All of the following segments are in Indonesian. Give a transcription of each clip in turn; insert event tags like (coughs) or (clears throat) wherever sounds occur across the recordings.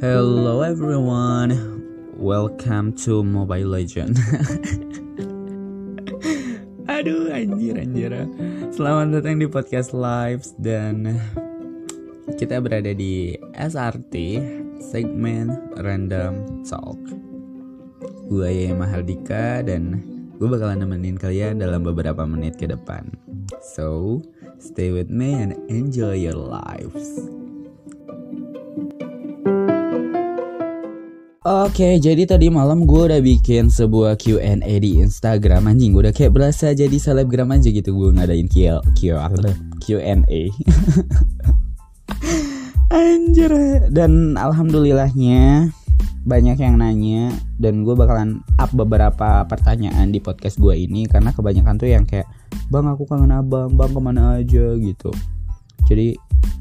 Hello everyone, welcome to Mobile Legend. (laughs) Aduh anjir anjir. Selamat datang di podcast Lives dan kita berada di SRT segmen Random Talk. Gue Yaya Mahardika dan gue bakalan nemenin kalian dalam beberapa menit ke depan. So, stay with me and enjoy your lives. Oke, jadi tadi malam gue udah bikin sebuah Q&A di Instagram anjing. Gue udah kayak berasa jadi selebgram aja gitu gue ngadain Q&A. (laughs) Anjir. Dan alhamdulillahnya banyak yang nanya dan gue bakalan up beberapa pertanyaan di podcast gue ini karena kebanyakan tuh yang kayak bang aku kangen abang bang ke mana aja gitu jadi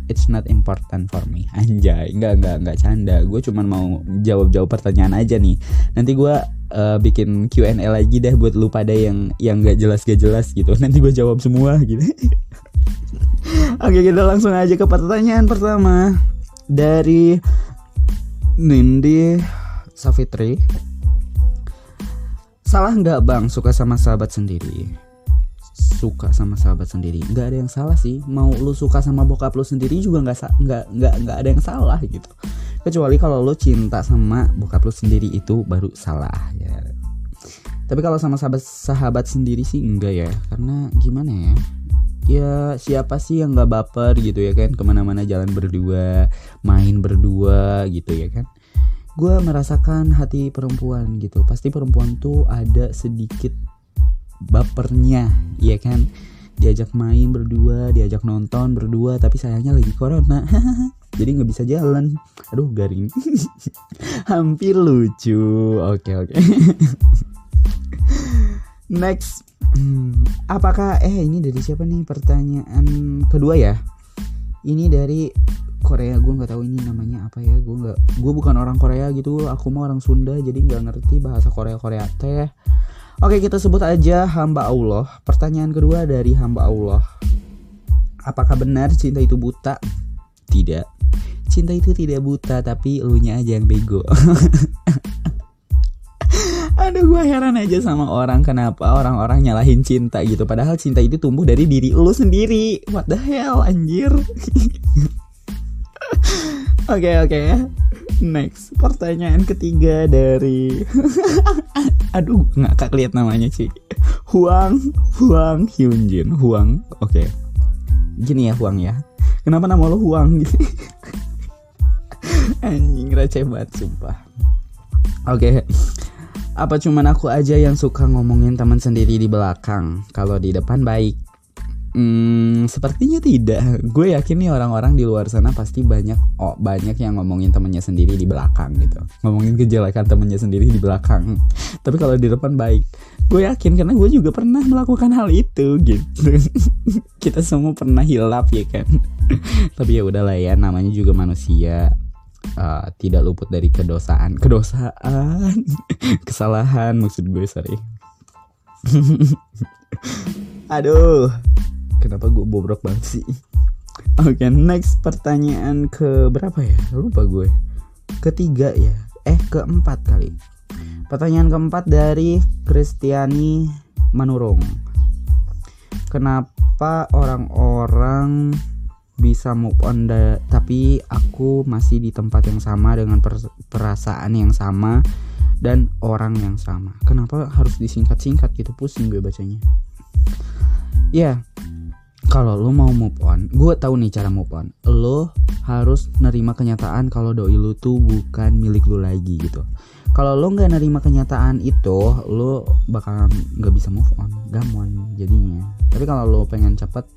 it's not important for me. (laughs) Anjay nggak nggak nggak canda. Gue cuman mau jawab jawab pertanyaan aja nih. Nanti gue uh, bikin Q&A lagi deh buat lu pada yang yang nggak jelas gak jelas gitu. (laughs) Nanti gue jawab semua gitu. (laughs) Oke kita langsung aja ke pertanyaan pertama. Dari Nindi Safitri. Salah nggak bang suka sama sahabat sendiri suka sama sahabat sendiri. Nggak ada yang salah sih. Mau lu suka sama bokap lu sendiri juga nggak nggak nggak nggak ada yang salah gitu. Kecuali kalau lu cinta sama bokap lu sendiri itu baru salah ya. Tapi kalau sama sahabat sahabat sendiri sih enggak ya. Karena gimana ya? Ya siapa sih yang nggak baper gitu ya kan? Ke mana-mana jalan berdua main berdua gitu ya kan? Gue merasakan hati perempuan gitu. Pasti perempuan tuh ada sedikit bapernya ya kan? Diajak main berdua diajak nonton berdua tapi sayangnya lagi corona. (laughs) Jadi nggak bisa jalan. Aduh garing. (laughs) Hampir lucu. Oke oke. (laughs) Next. Hmm, apakah eh ini dari siapa nih? Pertanyaan kedua ya. Ini dari Korea. Gue nggak tahu ini namanya apa ya. Gue nggak gue bukan orang Korea gitu. Aku mau orang Sunda jadi nggak ngerti bahasa Korea Korea teh Oke kita sebut aja hamba Allah. Pertanyaan kedua dari hamba Allah. Apakah benar cinta itu buta? Tidak. Cinta itu tidak buta tapi elunya aja yang bego. (laughs) Aduh gue heran aja sama orang Kenapa orang-orang nyalahin cinta gitu. Padahal cinta itu tumbuh dari diri lu sendiri. What the hell anjir? (laughs) Oke oke. Okay, okay. Next. Pertanyaan ketiga dari (laughs) Aduh nggak lihat namanya sih Huang Huang Hyunjin. Huang oke. Okay. Gini ya Huang ya. Kenapa nama lo Huang? Gitu (laughs) Anjing receh banget sumpah. Oke. Okay. Apa cuman aku aja yang suka ngomongin teman sendiri di belakang? Kalau di depan baik Hmm, sepertinya tidak. Gue yakin nih orang-orang di luar sana pasti banyak oh banyak yang ngomongin temennya sendiri di belakang gitu. Ngomongin kejelekan temennya sendiri di belakang. (laughs) Tapi kalau di depan baik. Gue yakin karena gue juga pernah melakukan hal itu gitu. (laughs) Kita semua pernah hilap ya kan. (laughs) Tapi ya udahlah ya namanya juga manusia. Uh, tidak luput dari kedosaan kedosaan kesalahan maksud gue sorry aduh kenapa gue bobrok banget sih? Oke okay, next pertanyaan ke berapa ya? Lupa gue. Ketiga ya? Eh keempat kali. Pertanyaan keempat dari Kristiani Manurung. Kenapa orang-orang bisa move on da tapi aku masih di tempat yang sama dengan perasaan yang sama dan orang yang sama? Kenapa harus disingkat-singkat gitu? Pusing gue bacanya. Ya kalau lo mau move on gue tahu nih cara move on. Lo harus nerima kenyataan kalau doi lo tuh bukan milik lo lagi gitu. Kalau lo nggak nerima kenyataan itu lo bakal nggak bisa move on gampang jadinya. Tapi kalau lo pengen cepet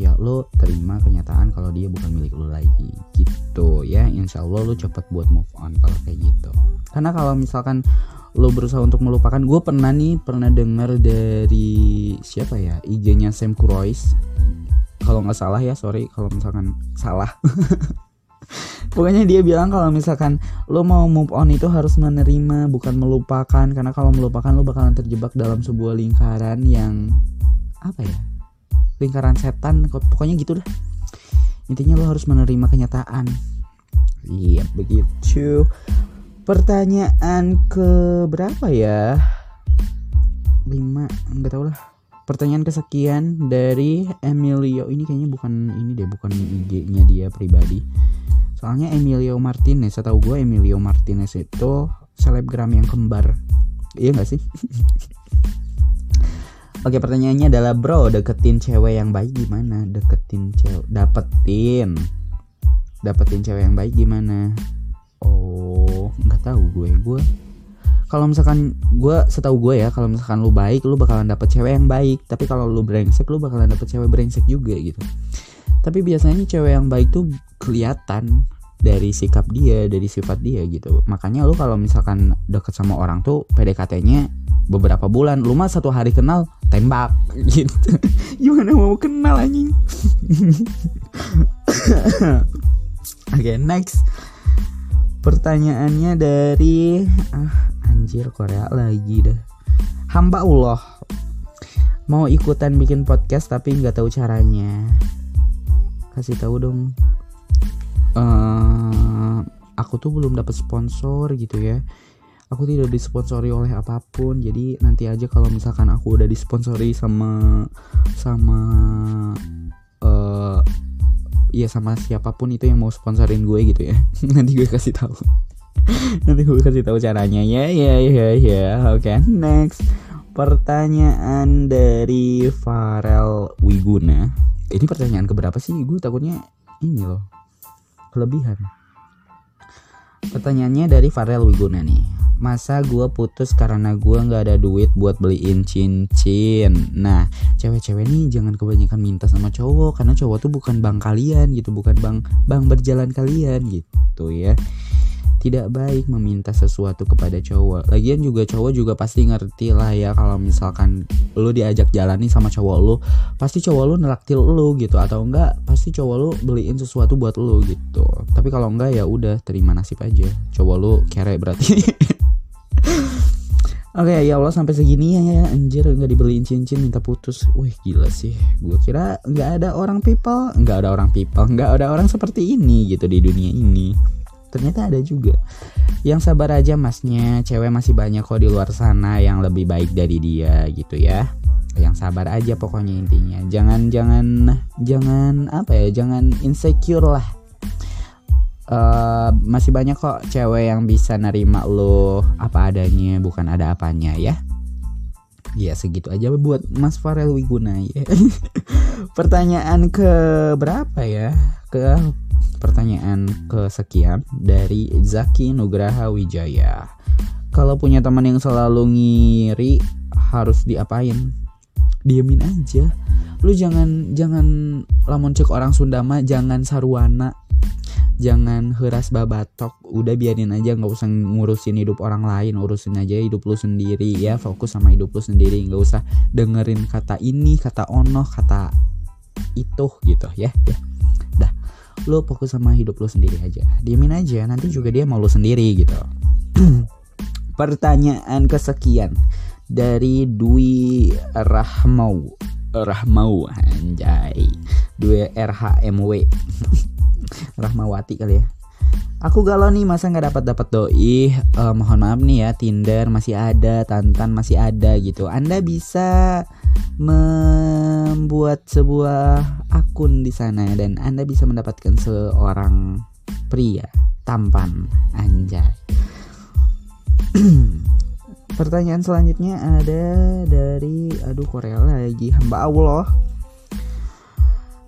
ya lo terima kenyataan kalau dia bukan milik lo lagi. Gitu ya. Insya Allah lo cepet buat move on kalau kayak gitu. Karena kalau misalkan lo berusaha untuk melupakan gue pernah nih pernah dengar dari siapa ya? IG-nya Sam Kurois kalau nggak salah ya sorry kalau misalkan salah. (laughs) Pokoknya dia bilang kalau misalkan lo mau move on itu harus menerima bukan melupakan. Karena kalau melupakan lo bakalan terjebak dalam sebuah lingkaran yang apa ya lingkaran setan pokoknya gitu dah intinya lo harus menerima kenyataan Iya begitu. Pertanyaan ke berapa ya? Lima, nggak tahu lah. Pertanyaan kesekian dari Emilio. Ini kayaknya bukan ini deh, bukan IG-nya dia pribadi. Soalnya Emilio Martinez, tahu gue Emilio Martinez itu selebgram yang kembar. Iya gak sih? (laughs) Oke pertanyaannya adalah bro deketin cewek yang baik gimana? Deketin cewek dapetin. Dapetin cewek yang baik gimana? Oh nggak tahu gue. Gue kalau misalkan gue setahu gue ya kalau misalkan lu baik lu bakalan dapet cewek yang baik. Tapi kalau lu brengsek lu bakalan dapet cewek brengsek juga gitu. Tapi biasanya cewek yang baik tuh kelihatan dari sikap dia dari sifat dia gitu. Makanya lu kalau misalkan deket sama orang tuh PDKT-nya beberapa bulan. Lu mah satu hari kenal tembak (laughs) gitu. Gimana mau kenal anjing? (coughs) Oke okay, next. Pertanyaannya dari ah anjir Korea lagi dah hamba Allah. Mau ikutan bikin podcast tapi nggak tahu caranya. Kasih tahu dong uh, aku tuh belum dapat sponsor gitu ya. Aku tidak disponsori oleh apa pun. Jadi nanti aja kalau misalkan aku udah disponsori sama sama uh, ya sama siapa pun itu yang mau sponsorin gue gitu ya. (laughs) Nanti gue kasih tahu. (laughs) Nanti gue kasih tahu caranya. Ya ya ya ya. Oke okay, next. Pertanyaan dari Farel Wiguna. Ini pertanyaan keberapa sih? Gue takutnya ini loh kelebihan. Pertanyaannya dari Farel Wiguna nih. Masa gue putus karena gue nggak ada duit buat beliin cincin? Nah cewek-cewek nih jangan kebanyakan minta sama cowok karena cowok tuh bukan bang kalian gitu bukan bang bang berjalan kalian gitu ya tidak baik meminta sesuatu kepada cowok. Lagian juga cowok juga pasti ngerti lah ya kalau misalkan lu diajak jalani sama cowok lu, pasti cowok lu nelaktil lu gitu atau enggak pasti cowok lu beliin sesuatu buat lu gitu. Tapi kalau enggak ya udah terima nasib aja. Cowok lu kere berarti. (laughs) Oke okay, ya Allah sampai segini ya, ya anjir nggak dibeliin cincin minta putus. Wih gila sih. Gue kira nggak ada orang people, nggak ada orang people, nggak ada orang seperti ini gitu di dunia ini ternyata ada juga. Yang sabar aja masnya. Cewek masih banyak kok di luar sana yang lebih baik dari dia gitu ya. Yang sabar aja pokoknya intinya. Jangan jangan jangan apa ya jangan insecure lah. Uh, masih banyak kok cewek yang bisa nerima lo apa adanya bukan ada apanya ya ya segitu aja buat Mas Farel Wiguna ya (laughs) pertanyaan ke berapa ya ke pertanyaan kesekian dari Zaki Nugraha Wijaya. Kalau punya teman yang selalu ngiri harus diapain? Diemin aja. Lu jangan jangan lamun cek orang Sundama jangan sarwana. Jangan heras babatok, udah biarin aja nggak usah ngurusin hidup orang lain, urusin aja hidup lu sendiri ya, fokus sama hidup lu sendiri, nggak usah dengerin kata ini, kata ono, kata itu gitu ya. ya. Lo fokus sama hidup lo sendiri aja. Diemin aja nanti juga dia mau lo sendiri gitu. (clears throat) Pertanyaan kesekian dari Dwi Rahmau. Rahmau anjay. Dwi RHMW (laughs) Rahmawati kali ya Aku galau nih masa nggak dapat dapat doi. Uh, mohon maaf nih ya Tinder masih ada, Tantan masih ada gitu. Anda bisa membuat sebuah akun di sana dan Anda bisa mendapatkan seorang pria tampan anjay. (clears throat) Pertanyaan selanjutnya ada dari aduh Korea lagi hamba Allah.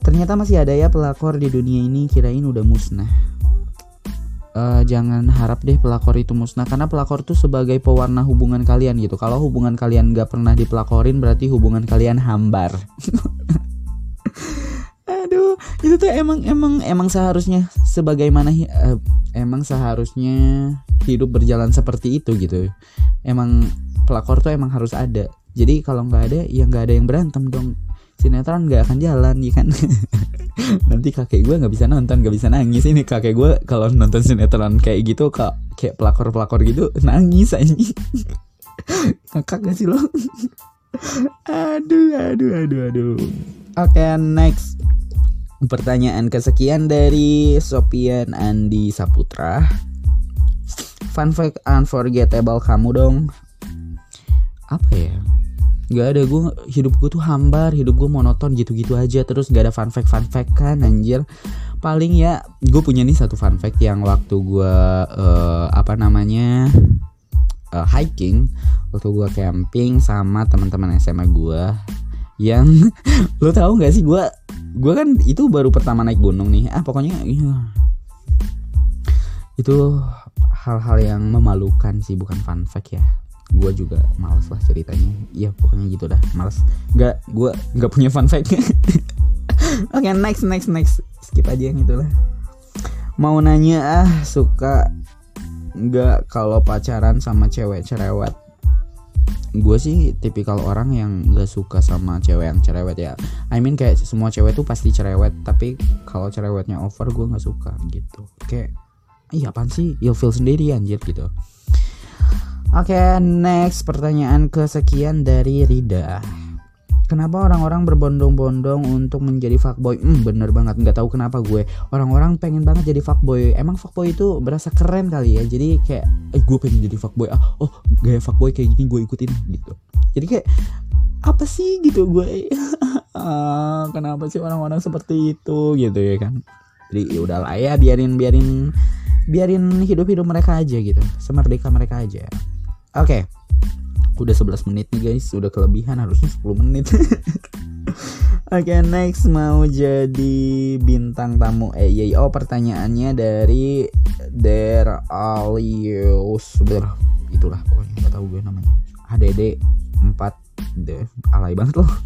Ternyata masih ada ya pelakor di dunia ini kirain udah musnah. Uh, jangan harap deh pelakor itu musnah karena pelakor itu sebagai pewarna hubungan kalian gitu. Kalau hubungan kalian gak pernah dipelakorin berarti hubungan kalian hambar. (laughs) Aduh itu tuh emang emang emang seharusnya sebagaimana uh, emang seharusnya hidup berjalan seperti itu gitu. Emang pelakor tuh emang harus ada. Jadi kalau nggak ada ya nggak ada yang berantem dong sinetron nggak akan jalan ya kan (laughs) nanti kakek gue nggak bisa nonton nggak bisa nangis ini kakek gue kalau nonton sinetron kayak gitu kak kayak pelakor pelakor gitu nangis aja (laughs) kakak gak sih lo (laughs) aduh aduh aduh aduh oke okay, next Pertanyaan kesekian dari Sopian Andi Saputra. Fun fact unforgettable kamu dong. Apa ya? Gak ada gue hidup gue tuh hambar, hidup gue monoton gitu-gitu aja. Terus gak ada fun fact fun fact kan anjir. Paling ya gue punya nih satu fun fact yang waktu gue uh, apa namanya uh, hiking, waktu gue camping sama teman-teman SMA gue yang (laughs) lo tahu nggak sih gue gue kan itu baru pertama naik gunung nih. Ah pokoknya ya, itu hal-hal yang memalukan sih bukan fun fact ya gue juga males lah ceritanya. Ya pokoknya gitu dah. Males. Nggak gue nggak punya fun fact. (laughs) Oke okay, next next next. Skip aja yang itulah. Mau nanya ah suka nggak kalau pacaran sama cewek cerewet gue sih tipikal orang yang gak suka sama cewek yang cerewet ya. I mean kayak semua cewek tuh pasti cerewet tapi kalau cerewetnya over gue nggak suka gitu. Kayak iya apaan sih? Feel sendiri anjir gitu Oke okay, next pertanyaan kesekian dari Rida. Kenapa orang-orang berbondong-bondong untuk menjadi fuckboy? Hmm bener banget nggak tahu kenapa gue. Orang-orang pengen banget jadi fuckboy. Emang fuckboy itu berasa keren kali ya. Jadi kayak eh gue pengen jadi fuckboy. Ah, Oh gaya fuckboy kayak gini gue ikutin gitu. Jadi kayak apa sih? gitu gue. (laughs) Ah, Kenapa sih orang-orang seperti itu? Gitu ya kan. Jadi ya udahlah ya biarin biarin biarin hidup-hidup mereka aja gitu. Semerdeka mereka aja Oke. Okay udah 11 menit nih guys. Udah kelebihan harusnya 10 menit. (laughs) Oke okay, next mau jadi bintang tamu. Eh iya, iya. oh pertanyaannya dari Der Alius itulah pokoknya. Nggak tahu gue namanya. HDD 4 deh alay banget loh. (laughs)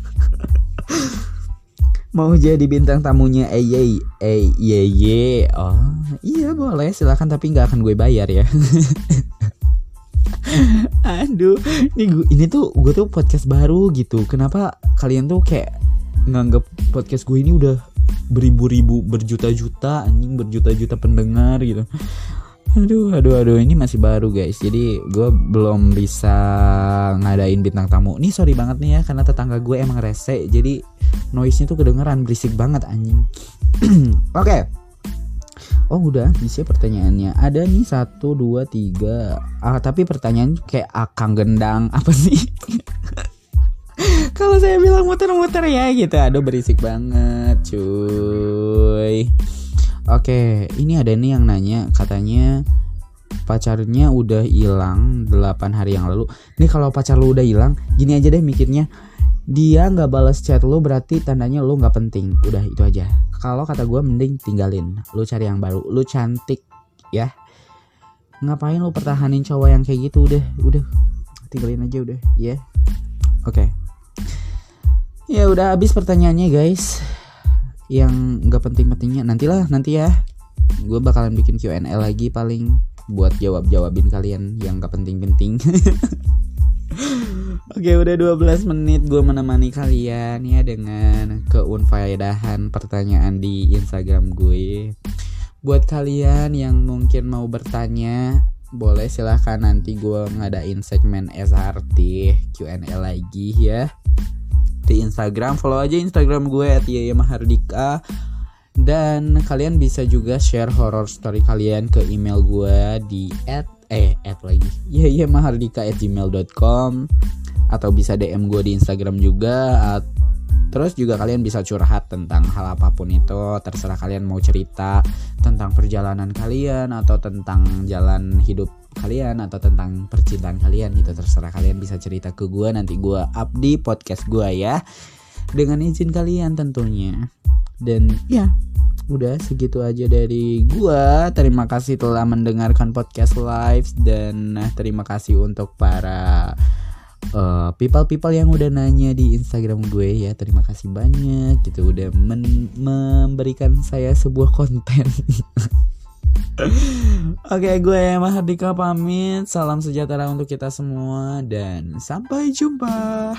Mau jadi bintang tamunya iya iya oh iya boleh. Silakan. Tapi nggak akan gue bayar ya (laughs) (laughs) aduh. Ini gua, ini tuh gue tuh podcast baru gitu. Kenapa kalian tuh kayak nganggap podcast gue ini udah beribu-ribu berjuta-juta anjing berjuta-juta pendengar gitu. Aduh aduh aduh ini masih baru guys. Jadi gue belum bisa ngadain bintang tamu. Nih sorry banget nih ya karena tetangga gue emang rese. Jadi noise nya tuh kedengeran berisik banget anjing. (clears throat) Oke. okay. Oh udah bisa pertanyaannya. Ada nih satu dua tiga. Ah, Tapi pertanyaan kayak akang gendang (laughs) Apa sih? Kalau saya bilang muter-muter ya gitu. Aduh berisik banget cuy. Oke ini ada nih yang nanya Katanya pacarnya udah hilang 8 hari yang lalu. Nih kalau pacar lu udah hilang Gini aja deh mikirnya. Dia nggak balas chat lu berarti tandanya lu nggak penting. Udah itu aja kalau kata gue mending tinggalin. Lu cari yang baru. Lu cantik ya. Ngapain lu pertahanin cowok yang kayak gitu? Udah udah. Tinggalin aja udah ya. Yeah. oke. Okay. ya udah habis pertanyaannya guys. Yang nggak penting-pentingnya nantilah nanti ya. Gue bakalan bikin Q&A lagi paling buat jawab jawabin kalian yang gak penting-penting (laughs) Oke udah 12 menit gue menemani kalian ya dengan keunfaedahan pertanyaan di Instagram gue. Buat kalian yang mungkin mau bertanya boleh silahkan nanti gue ngadain segmen SRT Q&A lagi ya. Di Instagram follow aja Instagram gue at Mahardika. Dan kalian bisa juga share horror story kalian ke email gue di at eh at lagi. Ya ya mahardika at gmail.com atau bisa DM gue di Instagram juga. Terus juga kalian bisa curhat tentang hal apa pun itu. Terserah kalian mau cerita tentang perjalanan kalian atau tentang jalan hidup kalian atau tentang percintaan kalian itu terserah kalian bisa cerita ke gue nanti gue up di podcast gue ya. Dengan izin kalian tentunya. Dan ya udah segitu aja dari gua. Terima kasih telah mendengarkan podcast live dan eh, terima kasih untuk para eh, people-people uh, yang udah nanya di Instagram gue ya. Terima kasih banyak gitu udah memberikan saya sebuah konten. (laughs) Oke, okay, gue Mahardika pamit. Salam sejahtera untuk kita semua dan sampai jumpa.